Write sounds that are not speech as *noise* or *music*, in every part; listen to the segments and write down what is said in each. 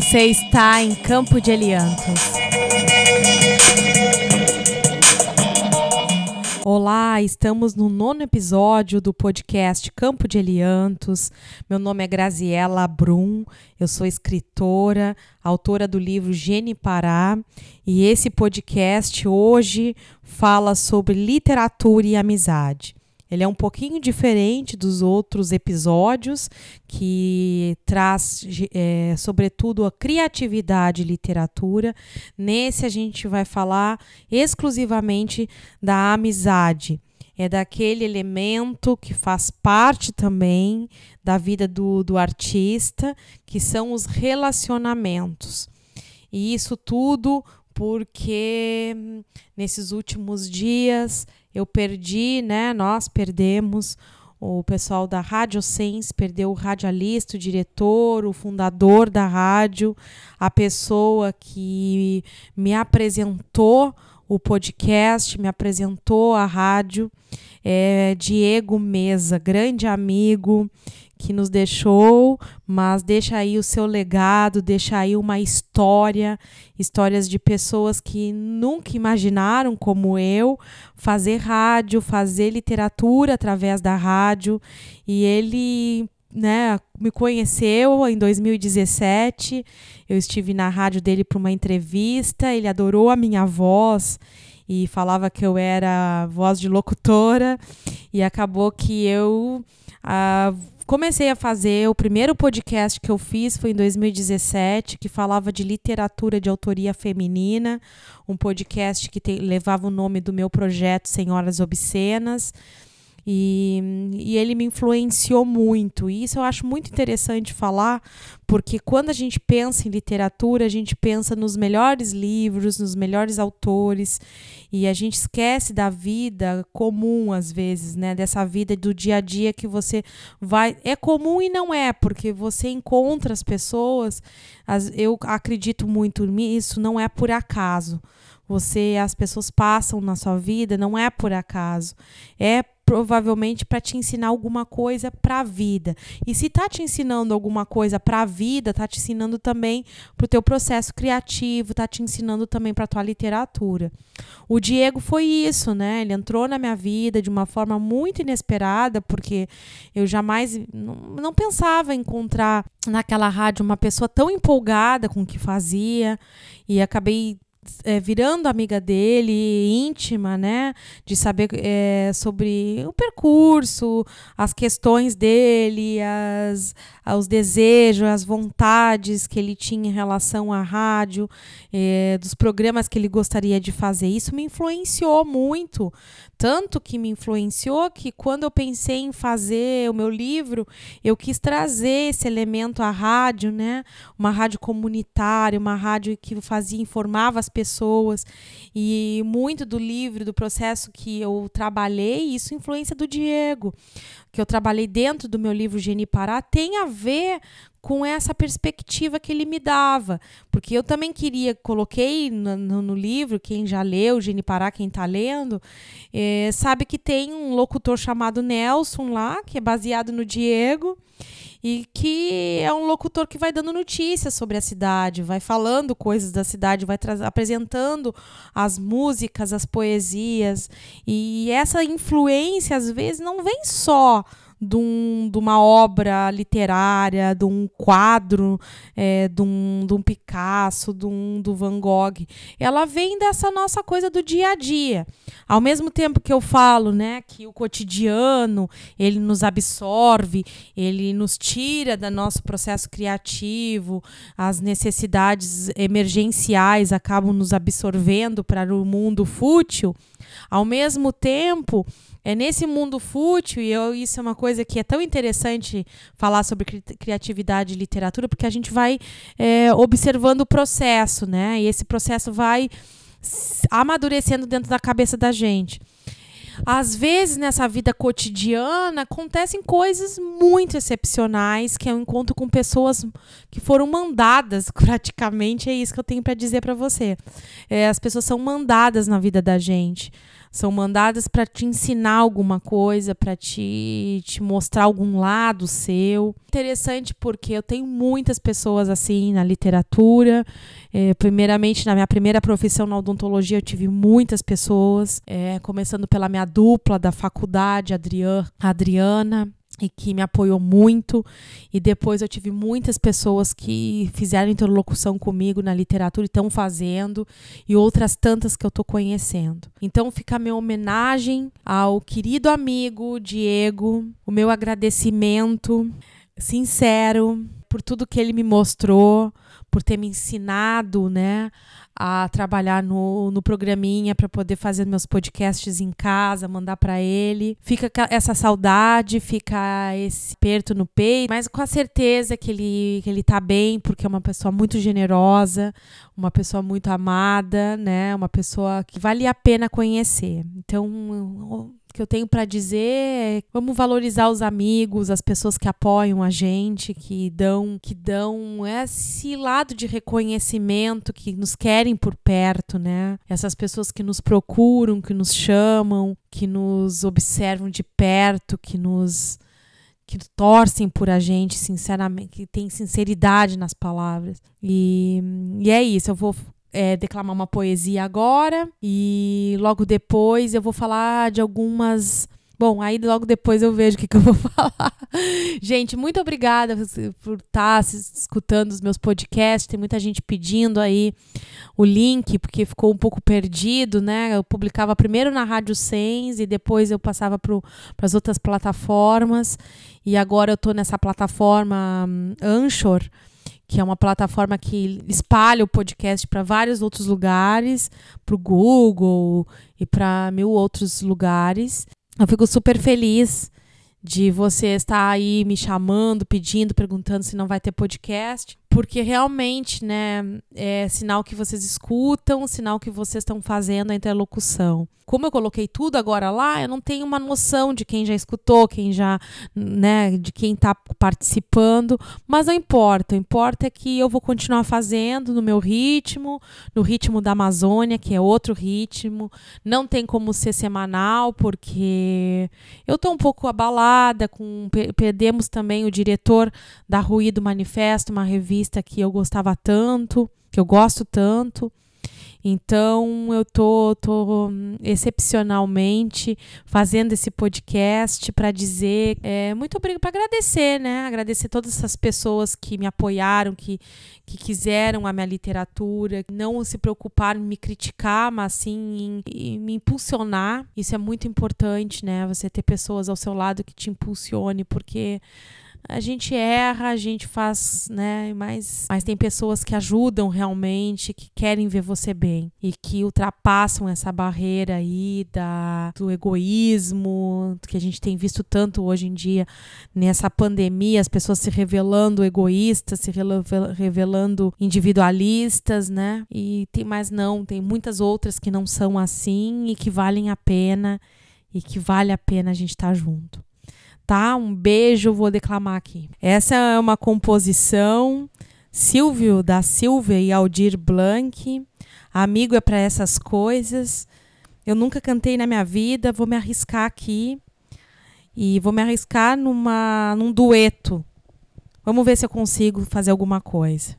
Você está em Campo de Eliantos. Olá, estamos no nono episódio do podcast Campo de Eliantos. Meu nome é Graziela Brum, eu sou escritora, autora do livro Gene Pará, e esse podcast hoje fala sobre literatura e amizade. Ele é um pouquinho diferente dos outros episódios, que traz, é, sobretudo, a criatividade e literatura. Nesse, a gente vai falar exclusivamente da amizade. É daquele elemento que faz parte também da vida do, do artista, que são os relacionamentos. E isso tudo porque hum, nesses últimos dias eu perdi, né? Nós perdemos o pessoal da Rádio Sense perdeu o radialista, o diretor, o fundador da rádio, a pessoa que me apresentou o podcast, me apresentou a rádio, é Diego Mesa, grande amigo que nos deixou, mas deixa aí o seu legado, deixa aí uma história, histórias de pessoas que nunca imaginaram, como eu, fazer rádio, fazer literatura através da rádio. E ele né, me conheceu em 2017. Eu estive na rádio dele para uma entrevista, ele adorou a minha voz e falava que eu era voz de locutora e acabou que eu uh, comecei a fazer. O primeiro podcast que eu fiz foi em 2017, que falava de literatura de autoria feminina, um podcast que te, levava o nome do meu projeto Senhoras Obscenas. E, e, ele me influenciou muito. E isso eu acho muito interessante falar, porque quando a gente pensa em literatura, a gente pensa nos melhores livros, nos melhores autores, e a gente esquece da vida comum, às vezes, né? Dessa vida do dia a dia que você vai. É comum e não é, porque você encontra as pessoas. As, eu acredito muito nisso, não é por acaso. Você, as pessoas passam na sua vida, não é por acaso. É provavelmente para te ensinar alguma coisa para a vida. E se tá te ensinando alguma coisa para a vida, tá te ensinando também para o teu processo criativo, tá te ensinando também para tua literatura. O Diego foi isso, né? Ele entrou na minha vida de uma forma muito inesperada, porque eu jamais não, não pensava encontrar naquela rádio uma pessoa tão empolgada com o que fazia e acabei é, virando amiga dele, íntima, né? De saber é, sobre o percurso, as questões dele, as, os desejos, as vontades que ele tinha em relação à rádio, é, dos programas que ele gostaria de fazer. Isso me influenciou muito, tanto que me influenciou que quando eu pensei em fazer o meu livro, eu quis trazer esse elemento à rádio, né? Uma rádio comunitária, uma rádio que fazia, informava as pessoas. E muito do livro, do processo que eu trabalhei, isso influência do Diego que eu trabalhei dentro do meu livro Geni Pará tem a ver com essa perspectiva que ele me dava. Porque eu também queria, coloquei no, no, no livro, quem já leu, Geni Pará, quem está lendo, é, sabe que tem um locutor chamado Nelson lá, que é baseado no Diego e que é um locutor que vai dando notícias sobre a cidade, vai falando coisas da cidade, vai apresentando as músicas, as poesias. E essa influência, às vezes, não vem só de, um, de uma obra literária, de um quadro, é, de, um, de um Picasso, de um, do Van Gogh. Ela vem dessa nossa coisa do dia a dia. Ao mesmo tempo que eu falo né, que o cotidiano ele nos absorve, ele nos tira do nosso processo criativo, as necessidades emergenciais acabam nos absorvendo para o mundo fútil, ao mesmo tempo é nesse mundo fútil, e eu, isso é uma coisa que é tão interessante falar sobre cri criatividade e literatura, porque a gente vai é, observando o processo, né? E esse processo vai amadurecendo dentro da cabeça da gente. Às vezes, nessa vida cotidiana, acontecem coisas muito excepcionais, que eu encontro com pessoas que foram mandadas, *laughs* praticamente, é isso que eu tenho para dizer para você. É, as pessoas são mandadas na vida da gente são mandadas para te ensinar alguma coisa, para te, te mostrar algum lado seu. Interessante porque eu tenho muitas pessoas assim na literatura. É, primeiramente, na minha primeira profissão na odontologia, eu tive muitas pessoas, é, começando pela minha dupla da faculdade, Adriana, Adriana e que me apoiou muito. E depois eu tive muitas pessoas que fizeram interlocução comigo na literatura e estão fazendo, e outras tantas que eu estou conhecendo. Então fica a minha homenagem ao querido amigo Diego, o meu agradecimento sincero por tudo que ele me mostrou, por ter me ensinado, né, a trabalhar no, no programinha para poder fazer meus podcasts em casa, mandar para ele. Fica essa saudade, fica esse aperto no peito, mas com a certeza que ele, que ele tá bem, porque é uma pessoa muito generosa, uma pessoa muito amada, né, uma pessoa que vale a pena conhecer. Então, que eu tenho para dizer é vamos valorizar os amigos, as pessoas que apoiam a gente, que dão, que dão esse lado de reconhecimento, que nos querem por perto, né? Essas pessoas que nos procuram, que nos chamam, que nos observam de perto, que nos que torcem por a gente, sinceramente, que tem sinceridade nas palavras. E, e é isso, eu vou é, declamar uma poesia agora e logo depois eu vou falar de algumas. Bom, aí logo depois eu vejo o que, que eu vou *laughs* falar. gente, muito obrigada por estar tá escutando os meus podcasts. Tem muita gente pedindo aí o link, porque ficou um pouco perdido, né? Eu publicava primeiro na Rádio Sens e depois eu passava para as outras plataformas. E agora eu estou nessa plataforma um, Anchor que é uma plataforma que espalha o podcast para vários outros lugares, para o Google e para mil outros lugares. Eu fico super feliz de você estar aí me chamando, pedindo, perguntando se não vai ter podcast porque realmente, né, é sinal que vocês escutam, sinal que vocês estão fazendo a interlocução. Como eu coloquei tudo agora lá, eu não tenho uma noção de quem já escutou, quem já, né, de quem está participando, mas não importa. O importa é que eu vou continuar fazendo no meu ritmo, no ritmo da Amazônia, que é outro ritmo. Não tem como ser semanal, porque eu estou um pouco abalada com perdemos também o diretor da Ruído Manifesto, uma revista que eu gostava tanto, que eu gosto tanto. Então eu tô, tô excepcionalmente fazendo esse podcast para dizer é, muito obrigado, para agradecer, né? Agradecer todas essas pessoas que me apoiaram, que, que quiseram a minha literatura, não se preocuparam em me criticar, mas sim em, em me impulsionar. Isso é muito importante, né? Você ter pessoas ao seu lado que te impulsione, porque a gente erra, a gente faz, né? Mas, mas tem pessoas que ajudam realmente, que querem ver você bem e que ultrapassam essa barreira aí da, do egoísmo que a gente tem visto tanto hoje em dia nessa pandemia, as pessoas se revelando egoístas, se revelando individualistas, né? E tem mais não, tem muitas outras que não são assim e que valem a pena e que vale a pena a gente estar tá junto tá? Um beijo, vou declamar aqui. Essa é uma composição Silvio da Silva e Aldir Blanc. Amigo é para essas coisas. Eu nunca cantei na minha vida, vou me arriscar aqui e vou me arriscar numa num dueto. Vamos ver se eu consigo fazer alguma coisa.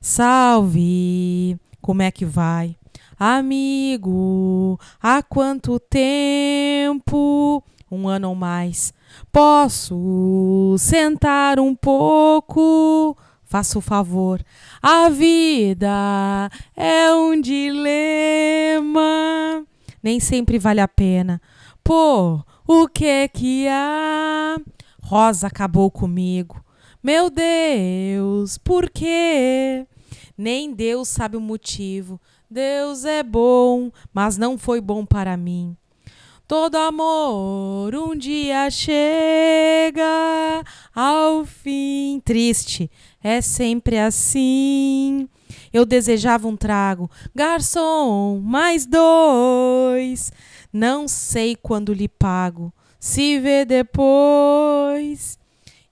Salve, como é que vai? Amigo, há quanto tempo? Um ano ou mais. Posso sentar um pouco? Faça o favor. A vida é um dilema. Nem sempre vale a pena. Pô, o que que há? Rosa acabou comigo. Meu Deus, por quê? Nem Deus sabe o motivo. Deus é bom, mas não foi bom para mim. Todo amor um dia chega ao fim. Triste, é sempre assim. Eu desejava um trago, garçom, mais dois. Não sei quando lhe pago, se vê depois.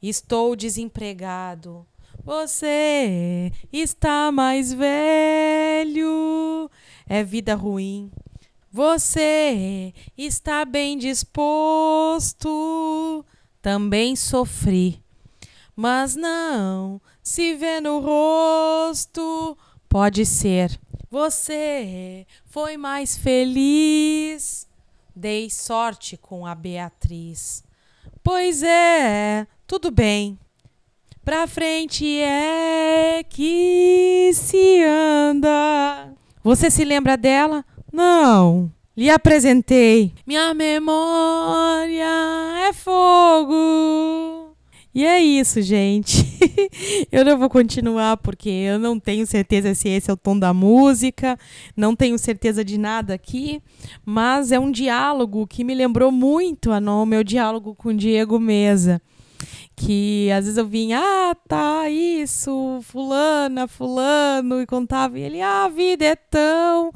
Estou desempregado. Você está mais velho. É vida ruim Você está bem disposto. Também sofri, mas não se vê no rosto. Pode ser. Você foi mais feliz. Dei sorte com a Beatriz. Pois é, tudo bem. Pra frente é que se anda. Você se lembra dela? Não. Lhe apresentei. Minha memória é fogo. E é isso, gente. *laughs* eu não vou continuar porque eu não tenho certeza se esse é o tom da música, não tenho certeza de nada aqui, mas é um diálogo que me lembrou muito o meu diálogo com o Diego Mesa que às vezes eu vinha, ah, tá, isso, fulana, fulano, e contava, e ele, ah, a vida é tão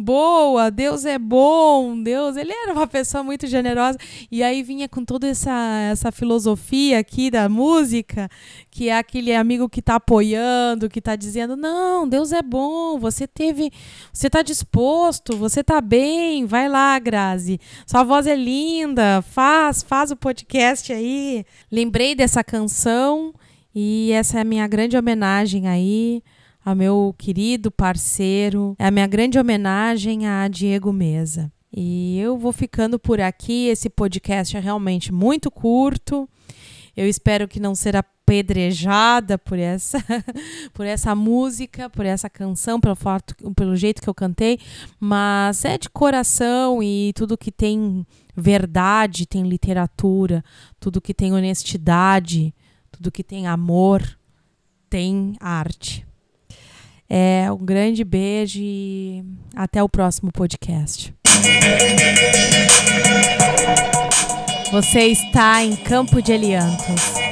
boa, Deus é bom, Deus, ele era uma pessoa muito generosa. E aí vinha com toda essa, essa filosofia aqui da música, que é aquele amigo que está apoiando, que está dizendo: "Não, Deus é bom, você teve, você está disposto, você está bem, vai lá, Grazi. Sua voz é linda, faz, faz o podcast aí". Lembrei dessa canção e essa é a minha grande homenagem aí ao meu querido parceiro. É a minha grande homenagem a Diego Mesa. E eu vou ficando por aqui. Esse podcast é realmente muito curto. Eu espero que não será apedrejada por essa *laughs* por essa música, por essa canção, pelo fato, pelo jeito que eu cantei, mas é de coração e tudo que tem verdade tem literatura, tudo que tem honestidade, tudo que tem amor tem arte. É, um grande beijo e até o próximo podcast. Você está em Campo de Eliantos.